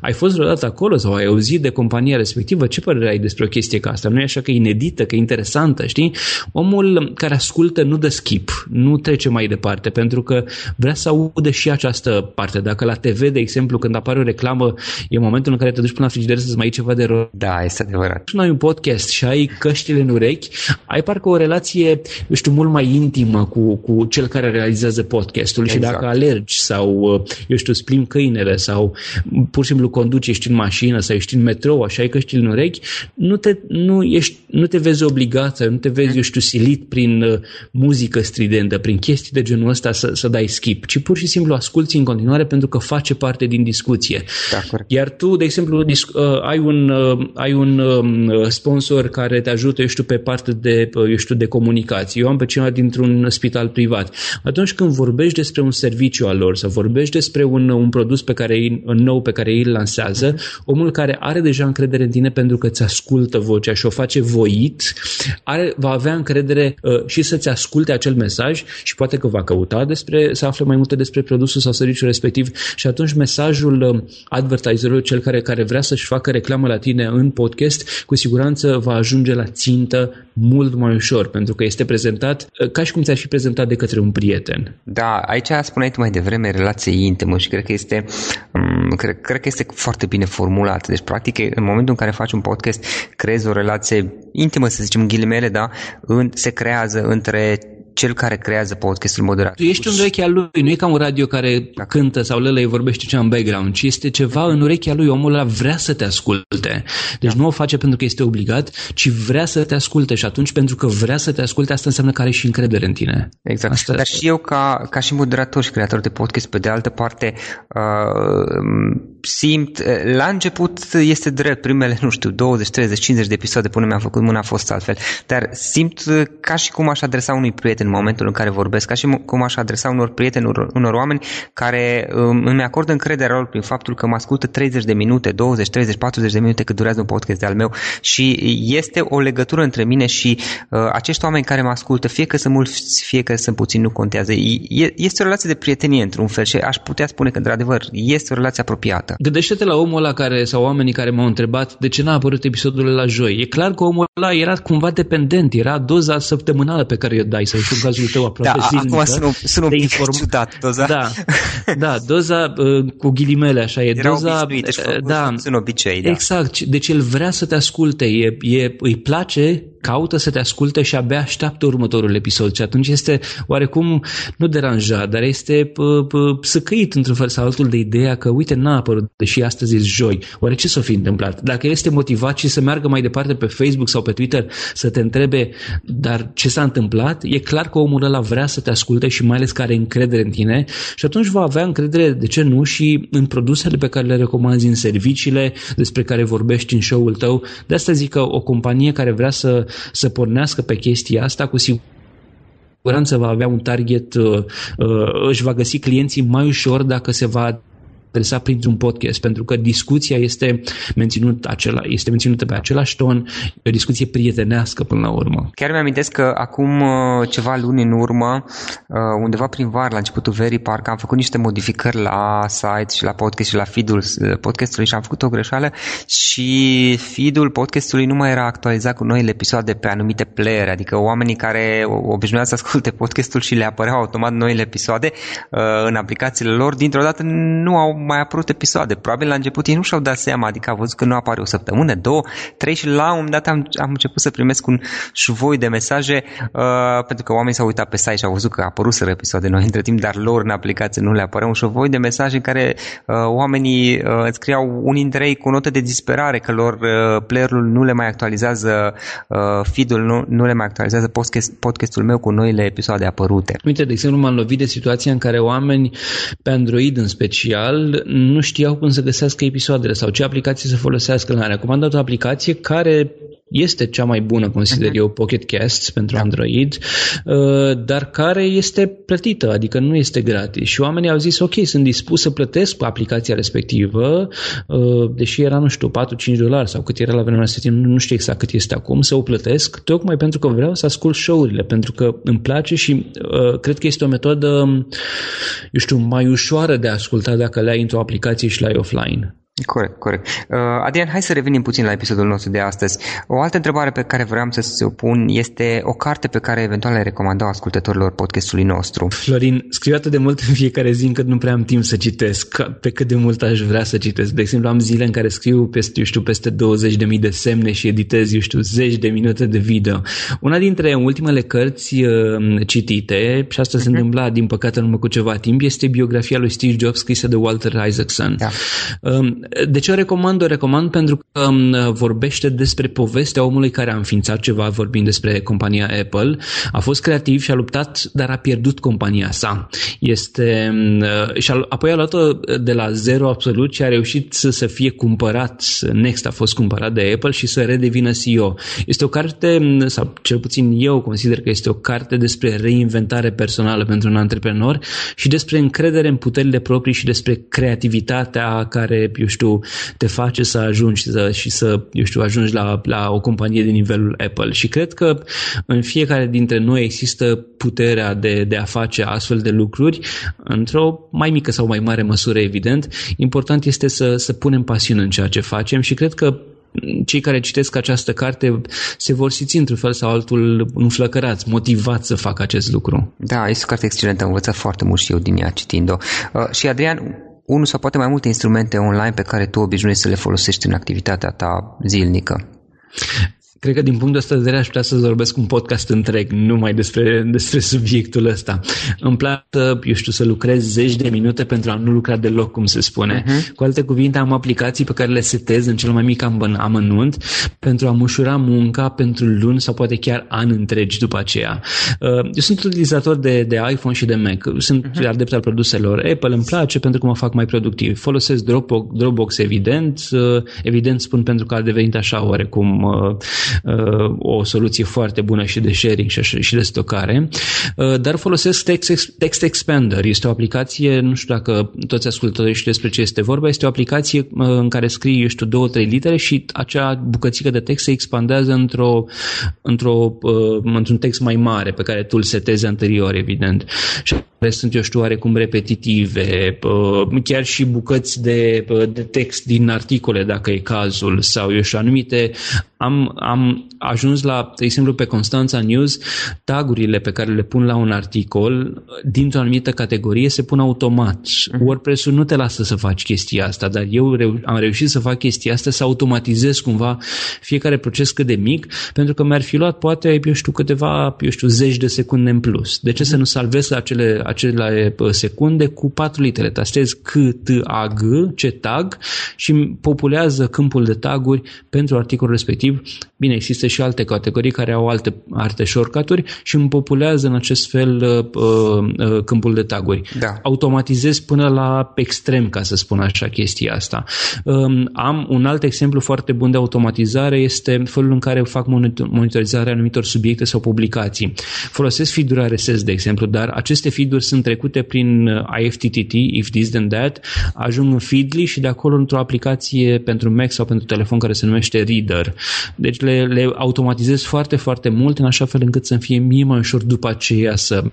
ai fost vreodată acolo sau ai auzit de compania respectivă, ce părere ai despre o chestie ca asta? Nu e așa că e inedită, că e interesantă, știi? Omul care ascultă nu dă skip, nu trece mai departe, pentru că vrea să audă și această parte. Dacă la TV, de exemplu, când apare o reclamă, e momentul în care te duci până la frigider să-ți mai iei ceva de rău. Da, este adevărat. Și ai un podcast și ai căștile în urechi, ai parcă o relație, eu știu, mult mai intimă cu, cu cel care realizează podcastul exact. și dacă alergi sau, eu știu, splim câinele sau pur și simplu conduci, ești în mașină sau ești în metro metrou, așa ai căștile în urechi, nu te, nu, ești, nu te vezi obligat sau nu te vezi, eu știu, silit prin uh, muzică stridentă, prin chestii de genul ăsta să, să dai skip, ci pur și simplu asculti în continuare pentru că face parte din discuție. Da, corect. Iar tu, de exemplu, dis- uh, ai un, uh, ai un uh, sponsor care te ajută, eu știu, pe parte de, uh, eu știu, de comunicație. Eu am pe cineva dintr-un spital privat. Atunci când vorbești despre un serviciu al lor sau vorbești despre un, un produs pe care, nou pe care îl lansează, omul care are deja încredere în tine pentru că îți ascultă vocea și o face voit, are, va avea încredere uh, și să-ți asculte acel mesaj și poate că va căuta despre, să afle mai multe despre produsul sau serviciul respectiv și atunci mesajul uh, advertiserului, cel care, care vrea să-și facă reclamă la tine în podcast, cu siguranță va ajunge la țintă mult mai ușor, pentru că este prezentat uh, ca și cum ți-ar fi prezentat de către un prieten. Da, aici spuneai tu mai devreme relație intimă și cred că este, um, cred, cred că este foarte bine formulat. Deci, practic, în momentul în care faci un podcast, creezi o relație intimă, să zicem, ghilimele, da, în, se creează între cel care creează podcastul moderat. Tu ești în urechea lui, nu e ca un radio care da. cântă sau lălăi vorbește ceva în background, ci este ceva în urechea lui, omul ăla vrea să te asculte. Deci da. nu o face pentru că este obligat, ci vrea să te asculte și atunci pentru că vrea să te asculte, asta înseamnă că are și încredere în tine. Exact. Asta... Dar și eu ca, ca și moderator și creator de podcast, pe de altă parte, uh, simt, la început este drept, primele, nu știu, 20, 30, 50 de episoade până mi-am făcut mâna a fost altfel, dar simt ca și cum aș adresa unui prieten în momentul în care vorbesc, ca și cum aș adresa unor prieteni, unor, unor oameni care um, îmi acordă încrederea lor prin faptul că mă ascultă 30 de minute, 20, 30, 40 de minute cât durează un podcast de al meu și este o legătură între mine și uh, acești oameni care mă ascultă, fie că sunt mulți, fie că sunt puțini, nu contează. E, este o relație de prietenie într-un fel și aș putea spune că, într-adevăr, este o relație apropiată. Gândește-te la omul ăla care, sau oamenii care m-au întrebat de ce n-a apărut episodul la joi. E clar că omul ăla era cumva dependent, era doza săptămânală pe care o dai, sau în cazul tău aproape da, zilnică. Acum sunt un, sunt un pic inform... ciudat doza. Da, da doza uh, cu ghilimele așa, e era doza... Deci, da, sunt obicei, da. Exact, deci el vrea să te asculte, e, e, îi place caută să te asculte și abia așteaptă următorul episod și atunci este oarecum, nu deranjat, dar este săcăit într-un fel sau altul de ideea că uite n-a apărut, deși astăzi e joi, oare ce s-a fi întâmplat? Dacă el este motivat și să meargă mai departe pe Facebook sau pe Twitter să te întrebe dar ce s-a întâmplat, e clar că omul ăla vrea să te asculte și mai ales că are încredere în tine și atunci va avea încredere, de ce nu, și în produsele pe care le recomanzi, în serviciile despre care vorbești în show-ul tău. De asta zic că o companie care vrea să să pornească pe chestia asta, cu siguranță va avea un target, uh, uh, își va găsi clienții mai ușor dacă se va adresa printr-un podcast, pentru că discuția este, menținut acela, este menținută pe același ton, e o discuție prietenească până la urmă. Chiar mi-amintesc că acum uh, ceva luni în urmă, uh, undeva prin var, la începutul verii, parcă am făcut niște modificări la site și la podcast și la feed-ul uh, podcastului și am făcut o greșeală și feed-ul podcastului nu mai era actualizat cu noile episoade pe anumite player, adică oamenii care obișnuiau să asculte podcastul și le apăreau automat noile episoade în aplicațiile lor, dintr-o dată nu au mai apărut episoade. Probabil la început ei nu și-au dat seama, adică au văzut că nu apare o săptămână, două, trei și la un moment dat am, am început să primesc un șuvoi de mesaje uh, pentru că oamenii s-au uitat pe site și au văzut că apăruseră episoade noi între timp, dar lor în aplicație nu le apărea un șuvoi de mesaje în care uh, oamenii uh, scriau unii dintre ei cu notă de disperare că lor uh, playerul nu le mai actualizează uh, feed-ul, nu, nu le mai actualizează podcast, podcastul meu cu noile episoade apărute. Uite, de exemplu, m-am lovit de situația în care oameni pe Android în special nu știau cum să găsească episoadele sau ce aplicație să folosească. Le-am recomandat o aplicație care este cea mai bună, consider uh-huh. eu, Pocket Casts pentru da. Android, uh, dar care este plătită, adică nu este gratis. Și oamenii au zis, ok, sunt dispus să plătesc aplicația respectivă, uh, deși era, nu știu, 4-5 dolari sau cât era la vremea respectivă, nu știu exact cât este acum, să o plătesc, tocmai pentru că vreau să ascult show-urile, pentru că îmi place și uh, cred că este o metodă, eu știu, mai ușoară de a asculta dacă le ai într-o aplicație și le ai offline. Corect, corect. Uh, Adrian, hai să revenim puțin la episodul nostru de astăzi. O altă întrebare pe care vreau să o pun este o carte pe care eventual le recomandau ascultătorilor podcastului nostru. Florin, scriu atât de mult în fiecare zi încât nu prea am timp să citesc, pe cât de mult aș vrea să citesc. De exemplu, am zile în care scriu peste, eu știu, peste 20.000 de semne și editez, eu știu, zeci de minute de video. Una dintre ultimele cărți uh, citite, și asta uh-huh. se mhm. întâmpla, din păcate, în urmă cu ceva timp, este biografia lui Steve Jobs scrisă de Walter Isaacson. Da. Uh, de ce o recomand? O recomand pentru că um, vorbește despre povestea omului care a înființat ceva, vorbind despre compania Apple. A fost creativ și a luptat, dar a pierdut compania sa. Este, uh, și a, apoi a luat-o de la zero absolut și a reușit să, să fie cumpărat. Next a fost cumpărat de Apple și să redevină CEO. Este o carte, sau cel puțin eu consider că este o carte despre reinventare personală pentru un antreprenor și despre încredere în puterile proprii și despre creativitatea care, eu știu, te face să ajungi să, și să, eu știu, ajungi la, la o companie de nivelul Apple. Și cred că în fiecare dintre noi există puterea de, de a face astfel de lucruri într-o mai mică sau mai mare măsură, evident. Important este să, să punem pasiune în ceea ce facem și cred că cei care citesc această carte se vor simți într-un fel sau altul înflăcărați, motivați să facă acest lucru. Da, este o carte excelentă, am învățat foarte mult și eu din ea citind-o. Uh, și Adrian, unul sau poate mai multe instrumente online pe care tu obișnuiești să le folosești în activitatea ta zilnică. Cred că din punctul ăsta de vedere aș putea să vorbesc un podcast întreg numai despre, despre subiectul ăsta. Îmi place, eu știu, să lucrez zeci de minute pentru a nu lucra deloc, cum se spune. Uh-huh. Cu alte cuvinte, am aplicații pe care le setez în cel mai mic amănunt pentru a-mi ușura munca pentru luni sau poate chiar ani întregi după aceea. Uh, eu sunt utilizator de, de iPhone și de Mac. Sunt uh-huh. adept al produselor Apple, îmi place pentru că mă fac mai productiv. Folosesc Dropbox, Dropbox evident. Uh, evident spun pentru că a devenit așa oarecum uh, Uh, o soluție foarte bună și de sharing și de stocare, uh, dar folosesc Text, Text Expander. Este o aplicație, nu știu dacă toți ascultătorii știu despre ce este vorba, este o aplicație uh, în care scrii, eu știu, două, trei litere și acea bucățică de text se expandează într-o, într-o, într-un text mai mare pe care tu îl setezi anterior, evident. Și sunt, eu știu, oarecum repetitive, chiar și bucăți de, de text din articole, dacă e cazul, sau, eu știu, anumite... Am, am ajuns la, de exemplu, pe Constanța News, tagurile pe care le pun la un articol, dintr-o anumită categorie, se pun automat. Uh-huh. WordPress-ul nu te lasă să faci chestia asta, dar eu reu- am reușit să fac chestia asta, să automatizez cumva fiecare proces cât de mic, pentru că mi-ar fi luat, poate, eu știu, câteva, eu știu, zeci de secunde în plus. De ce uh-huh. să nu salvez acele acele secunde cu patru litere. Tastez C, T, A, G, ce tag și populează câmpul de taguri pentru articolul respectiv. Bine, există și alte categorii care au alte, alte shortcut și îmi populează în acest fel uh, uh, câmpul de taguri. Da. Automatizez până la extrem, ca să spun așa, chestia asta. Um, am un alt exemplu foarte bun de automatizare, este felul în care fac monitorizarea anumitor subiecte sau publicații. Folosesc feed-uri RSS, de exemplu, dar aceste feed sunt trecute prin uh, IFTTT, if this then that, ajung în Feedly și de acolo într-o aplicație pentru Mac sau pentru telefon care se numește Reader. Deci le, le automatizez foarte, foarte mult în așa fel încât să-mi fie mie mai ușor după aceea să eu, nu,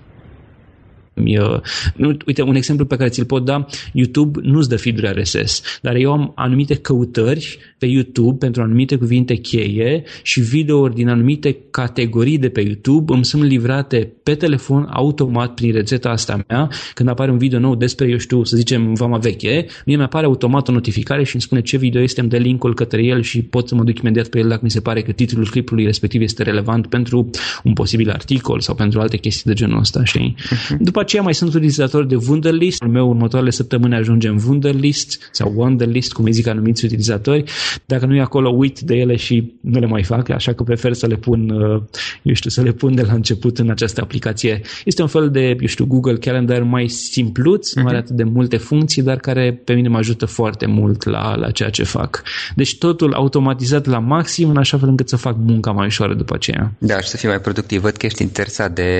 uite, un exemplu pe care ți-l pot da, YouTube nu-ți dă feed RSS, dar eu am anumite căutări pe YouTube pentru anumite cuvinte cheie și videouri din anumite categorii de pe YouTube îmi sunt livrate pe telefon automat prin rețeta asta mea. Când apare un video nou despre, eu știu, să zicem, vama veche, mie mi-apare automat o notificare și îmi spune ce video este, îmi dă linkul către el și pot să mă duc imediat pe el dacă mi se pare că titlul clipului respectiv este relevant pentru un posibil articol sau pentru alte chestii de genul ăsta. Și uh-huh. După aceea mai sunt utilizatori de Wunderlist. Al meu următoarele săptămâni ajunge în Wunderlist sau Wunderlist, cum îi zic anumiți utilizatori. Dacă nu e acolo, uit de ele și nu le mai fac, așa că prefer să le pun, uh, eu știu, să le pun de la început în această aplicație. Este un fel de, eu știu, Google Calendar mai simpluț, uh-huh. nu are atât de multe funcții, dar care pe mine mă ajută foarte mult la, la ceea ce fac. Deci totul automatizat la maxim, în așa fel încât să fac munca mai ușoară după aceea. Da, și să fii mai productiv. Văd că ești interesat de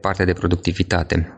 partea de productivitate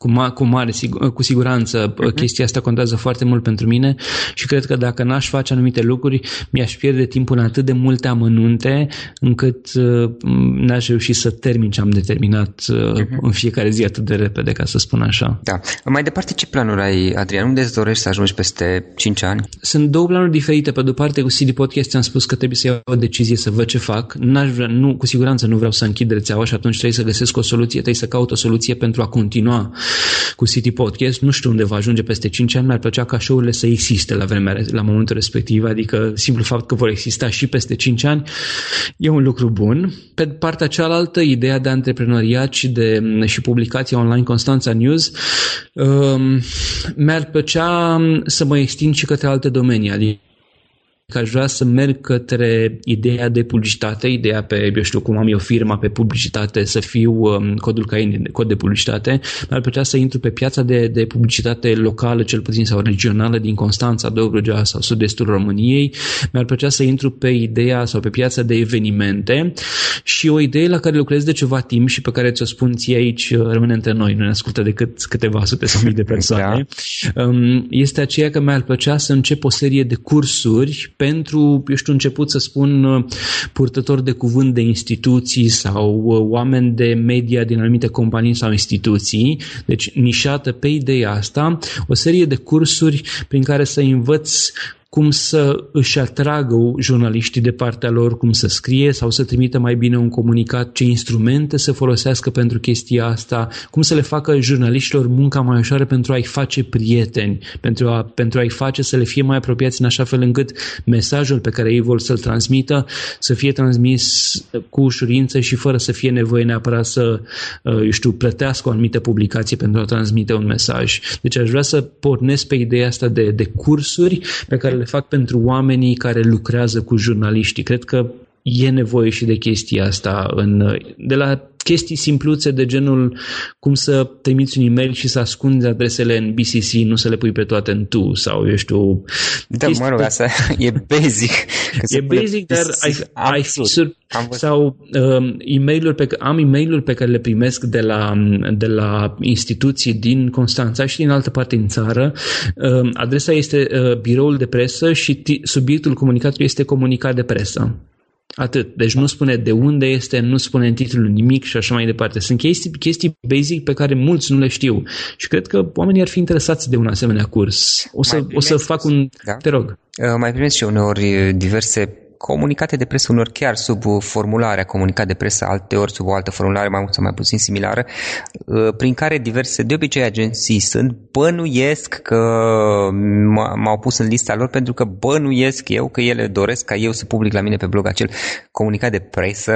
cu, ma- cu mare, cu siguranță uh-huh. chestia asta contează foarte mult pentru mine și cred că dacă n-aș face anumite lucruri, mi-aș pierde timpul în atât de multe amănunte încât uh, n-aș reuși să termin ce am determinat uh, uh-huh. în fiecare zi atât de repede, ca să spun așa. Da. Mai departe, ce planuri ai, Adrian? Unde îți dorești să ajungi peste 5 ani? Sunt două planuri diferite. Pe de-o parte, cu CD Podcast am spus că trebuie să iau o decizie să văd ce fac. N-aș vrea, nu, cu siguranță nu vreau să închid rețeaua și atunci trebuie să găsesc o soluție, trebuie să caut o soluție pentru a continua cu City Podcast. Nu știu unde va ajunge peste 5 ani, mi-ar plăcea ca show-urile să existe la vremea, la momentul respectiv, adică simplu fapt că vor exista și peste 5 ani e un lucru bun. Pe partea cealaltă, ideea de antreprenoriat și de și publicația online Constanța News, um, mi-ar plăcea să mă extind și către alte domenii, adică că aș vrea să merg către ideea de publicitate, ideea pe, eu știu cum am eu firma pe publicitate, să fiu um, codul CAIN, cod de publicitate, mi-ar plăcea să intru pe piața de, de publicitate locală, cel puțin, sau regională din Constanța, Dobrogea sau sud-estul României. Mi-ar plăcea să intru pe ideea sau pe piața de evenimente și o idee la care lucrez de ceva timp și pe care ți-o spun ție aici, uh, rămâne între noi, nu ne ascultă decât câteva sute sau mii de [laughs] persoane, da. Um, este aceea că mi-ar plăcea să încep o serie de cursuri pentru, eu știu, început să spun uh, purtători de cuvânt de instituții sau uh, oameni de media din anumite companii sau instituții, deci nișată pe ideea asta, o serie de cursuri prin care să învăț cum să își atragă jurnaliștii de partea lor, cum să scrie sau să trimită mai bine un comunicat, ce instrumente să folosească pentru chestia asta, cum să le facă jurnaliștilor munca mai ușoară pentru a-i face prieteni, pentru, a, pentru a-i face să le fie mai apropiați în așa fel încât mesajul pe care ei vor să-l transmită să fie transmis cu ușurință și fără să fie nevoie neapărat să, uh, eu știu, plătească o anumită publicație pentru a transmite un mesaj. Deci aș vrea să pornesc pe ideea asta de, de cursuri pe care le fac pentru oamenii care lucrează cu jurnaliștii. Cred că e nevoie și de chestia asta în, de la chestii simpluțe de genul cum să trimiți un e-mail și să ascunzi adresele în BCC, nu să le pui pe toate în tu sau eu știu... Da, mă rog, asta e basic. e basic, dar ai, ai fi sur... sau um, e mail pe, am e mail pe care le primesc de la, de la instituții din Constanța și din altă parte în țară. Um, adresa este uh, biroul de presă și subiectul comunicatului este comunicat de presă. Atât. Deci nu spune de unde este, nu spune în titlul nimic și așa mai departe. Sunt chestii, chestii basic pe care mulți nu le știu. Și cred că oamenii ar fi interesați de un asemenea curs. O să, o să fac un... Da? Te rog. Uh, mai primesc și uneori diverse comunicate de presă unor chiar sub formularea comunicat de presă, alteori sub o altă formulare mai mult sau mai puțin similară, uh, prin care diverse, de obicei agenții sunt, bănuiesc că m-au pus în lista lor pentru că bănuiesc eu că ele doresc ca eu să public la mine pe blog acel comunicat de presă,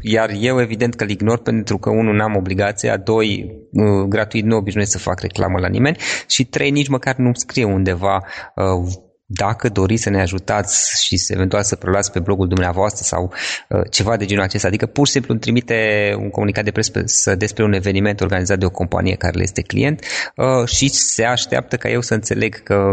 iar eu evident că îl ignor pentru că unul n-am obligația, doi uh, gratuit nu obișnuiesc să fac reclamă la nimeni și trei nici măcar nu scrie undeva uh, dacă doriți să ne ajutați și eventual să preluați pe blogul dumneavoastră sau uh, ceva de genul acesta, adică pur și simplu îmi trimite un comunicat de presă despre un eveniment organizat de o companie care le este client uh, și se așteaptă ca eu să înțeleg că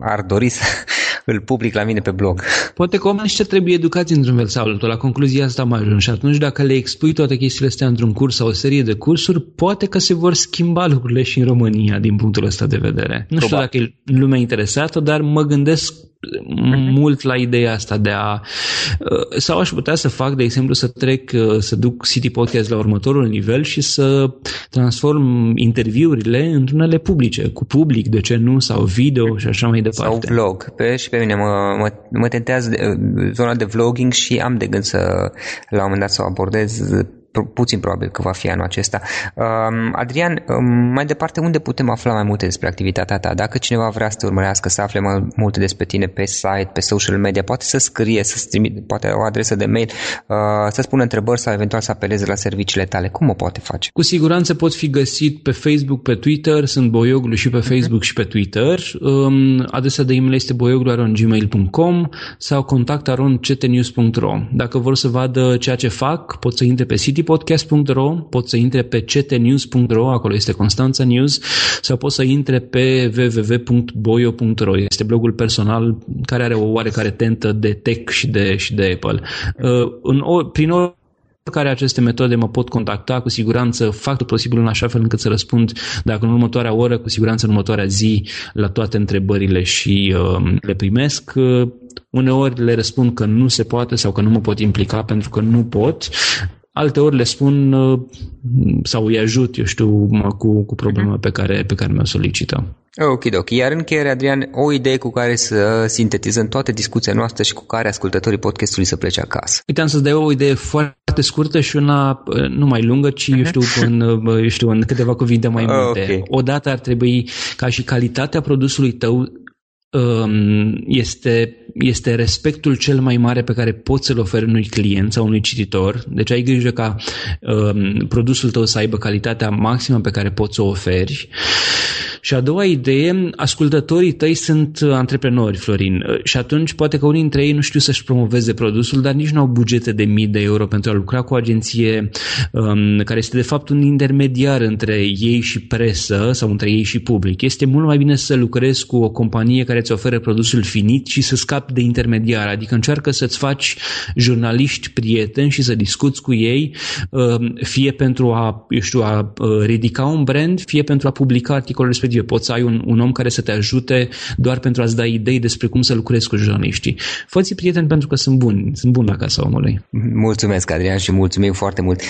ar dori să [laughs] îl public la mine pe blog. Poate că oamenii ăștia trebuie educați într-un fel sau altul. La concluzia asta am ajuns și atunci dacă le expui toate chestiile astea într-un curs sau o serie de cursuri, poate că se vor schimba lucrurile și în România din punctul ăsta de vedere. Nu știu dacă e lumea interesată, dar mă gândesc Mhm. mult la ideea asta de a... Uh, sau aș putea să fac, de exemplu, să trec, uh, să duc City Podcast la următorul nivel și să transform interviurile într-unele publice, cu public, de ce nu, sau video și așa mai departe. Sau vlog. Pe, și pe mine mă, mă, mă tentează de, uh, zona de vlogging și am de gând să la un moment dat să o abordez puțin probabil că va fi anul acesta. Um, Adrian, um, mai departe, unde putem afla mai multe despre activitatea ta? Dacă cineva vrea să te urmărească, să afle mai multe despre tine pe site, pe social media, poate să scrie, să trimite, poate o adresă de mail, uh, să spună întrebări sau eventual să apeleze la serviciile tale. Cum o poate face? Cu siguranță pot fi găsit pe Facebook, pe Twitter, sunt Boioglu și pe Facebook uh-huh. și pe Twitter. Um, adresa de e-mail este boioglu.gmail.com sau contact.ctnews.ro Dacă vor să vadă ceea ce fac, pot să intre pe City citypodcast.ro, pot să intre pe ctnews.ro, acolo este Constanța News, sau pot să intre pe www.boyo.ro. Este blogul personal care are o oarecare tentă de tech și de, și de Apple. Uh, în, prin care aceste metode mă pot contacta, cu siguranță fac tot posibil în așa fel încât să răspund, dacă în următoarea oră, cu siguranță în următoarea zi, la toate întrebările și uh, le primesc. Uh, uneori le răspund că nu se poate sau că nu mă pot implica pentru că nu pot. Alte ori le spun uh, sau îi ajut, eu știu, cu, cu problema pe care, pe care mi-o solicită. Ok, ok. Iar în încheiere, Adrian, o idee cu care să sintetizăm toată discuția noastră și cu care ascultătorii podcastului să plece acasă. Uite, am să-ți dau o idee foarte foarte scurtă și una nu mai lungă, ci, eu știu, în, eu știu, în câteva cuvinte mai [laughs] multe. Okay. Odată ar trebui ca și calitatea produsului tău Um, este, este respectul cel mai mare pe care poți să-l oferi unui client sau unui cititor. Deci ai grijă ca um, produsul tău să aibă calitatea maximă pe care poți să o oferi. Și a doua idee, ascultătorii tăi sunt antreprenori, Florin, și atunci poate că unii dintre ei nu știu să-și promoveze produsul, dar nici nu au bugete de mii de euro pentru a lucra cu o agenție um, care este de fapt un intermediar între ei și presă sau între ei și public. Este mult mai bine să lucrezi cu o companie care îți oferă produsul finit și să scapi de intermediar, adică încearcă să-ți faci jurnaliști prieteni și să discuți cu ei, um, fie pentru a, eu știu, a uh, ridica un brand, fie pentru a publica articolul respectiv respective. Poți să ai un, un om care să te ajute doar pentru a-ți da idei despre cum să lucrezi cu jurnaliștii. Fă-ți prieteni pentru că sunt buni, sunt buni la casa omului. Mulțumesc, Adrian, și mulțumim foarte mult.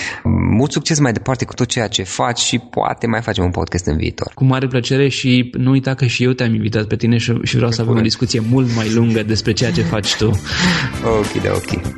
Mult succes mai departe cu tot ceea ce faci și poate mai facem un podcast în viitor. Cu mare plăcere și nu uita că și eu te-am invitat pe tine și, și vreau să avem o discuție mult mai lungă despre ceea ce faci tu. ok, da, ok.